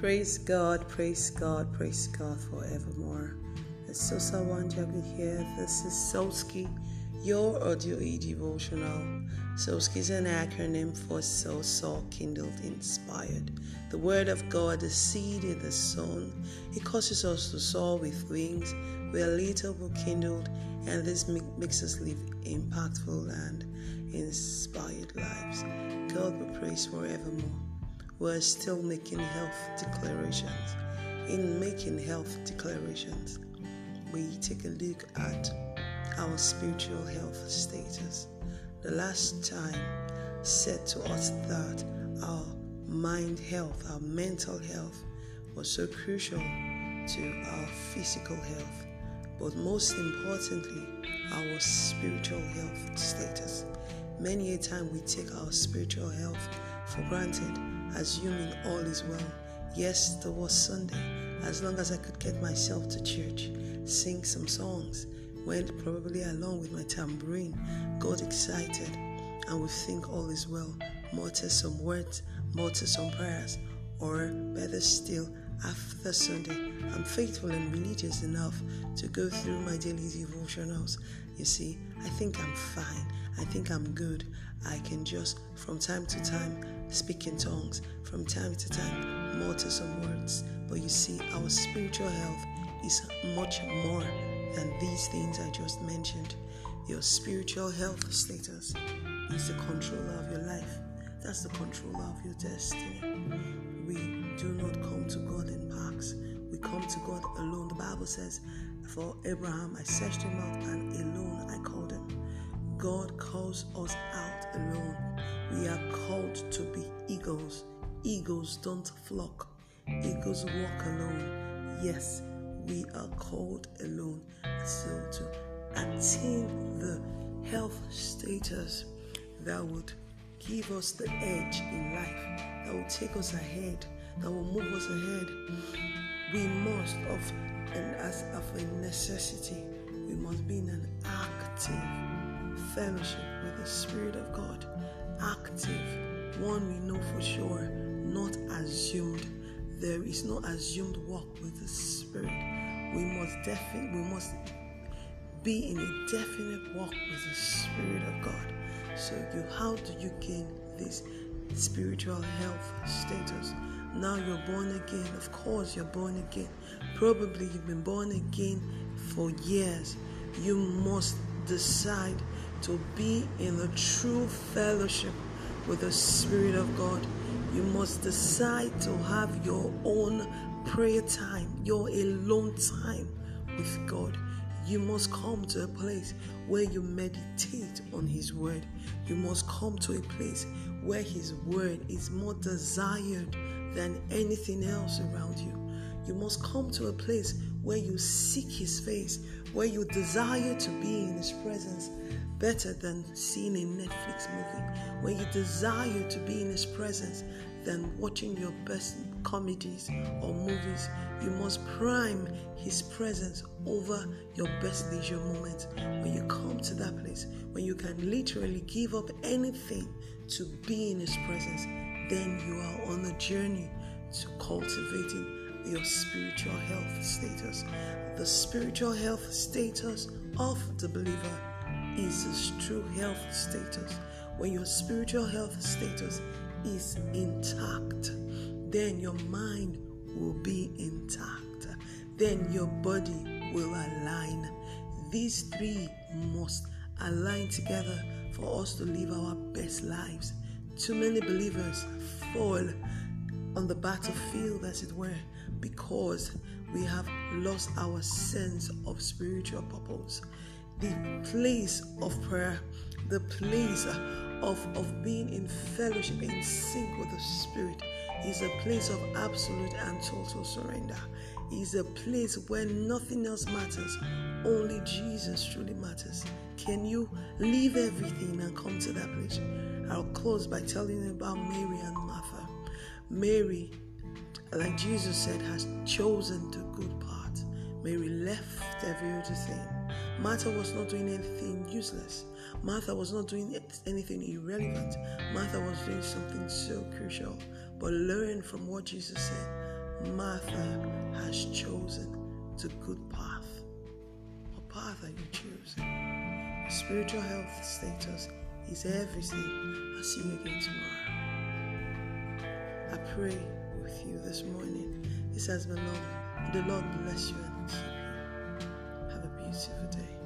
Praise God, praise God, praise God forevermore. It's Sosa Wanjagu here. This is Soski, your audio e devotional. Soski is an acronym for So Saw Kindled Inspired. The Word of God, the seed in the sown, it causes us to soar with wings. We are little but kindled, and this makes us live impactful and inspired lives. God be praised forevermore we're still making health declarations. In making health declarations, we take a look at our spiritual health status. The last time said to us that our mind health, our mental health was so crucial to our physical health, but most importantly, our spiritual health status. Many a time we take our spiritual health for granted assuming all is well. Yes, there was Sunday. As long as I could get myself to church, sing some songs, went probably along with my tambourine, got excited, and would think all is well. Mutter some words, mutter some prayers, or better still, after Sunday, I'm faithful and religious enough to go through my daily devotionals. You see, I think I'm fine. I think I'm good. I can just, from time to time, speak in tongues, from time to time, mutter some words. But you see, our spiritual health is much more than these things I just mentioned. Your spiritual health status is the controller of your life. That's the controller of your destiny. We do not come to God in packs. We come to God alone. The Bible says, For Abraham, I searched him out, and alone I called him. God calls us out alone. We are called to be eagles. Eagles don't flock, eagles walk alone. Yes, we are called alone. So, to attain the health status that would give us the edge in life, that will take us ahead, that will move us ahead, we must, of and as of a necessity, we must be in an active fellowship with the Spirit of God. Active, one we know for sure, not assumed. There is no assumed walk with the Spirit. We must definitely, we must be in a definite walk with the Spirit of God. So, you, how do you gain this spiritual health status? Now you're born again. Of course, you're born again. Probably you've been born again for years. You must decide to be in the true fellowship with the Spirit of God. You must decide to have your own prayer time, your alone time with God. You must come to a place where you meditate on His Word. You must come to a place where His Word is more desired than anything else around you. You must come to a place where you seek His face, where you desire to be in His presence better than seeing a Netflix movie, where you desire to be in His presence than watching your best comedies or movies. You must prime His presence over your best leisure moments. When you come to that place, when you can literally give up anything to be in His presence, then you are on a journey to cultivating your spiritual health status. The spiritual health status of the believer is true health status. When your spiritual health status is intact, then your mind will be intact. Then your body will align. These three must align together for us to live our best lives. Too many believers fall on the battlefield, as it were, because we have lost our sense of spiritual purpose the place of prayer, the place of, of being in fellowship, in sync with the Spirit, is a place of absolute and total surrender. Is a place where nothing else matters, only Jesus truly matters. Can you leave everything and come to that place? I'll close by telling you about Mary and Martha. Mary, like Jesus said, has chosen the good part. Mary left every other thing Martha was not doing anything useless. Martha was not doing anything irrelevant. Martha was doing something so crucial. But learn from what Jesus said. Martha has chosen the good path. What path are you choosing? Your spiritual health status is everything. I'll see you again tomorrow. I pray with you this morning. This has been long. The Lord bless you and keep you. Day.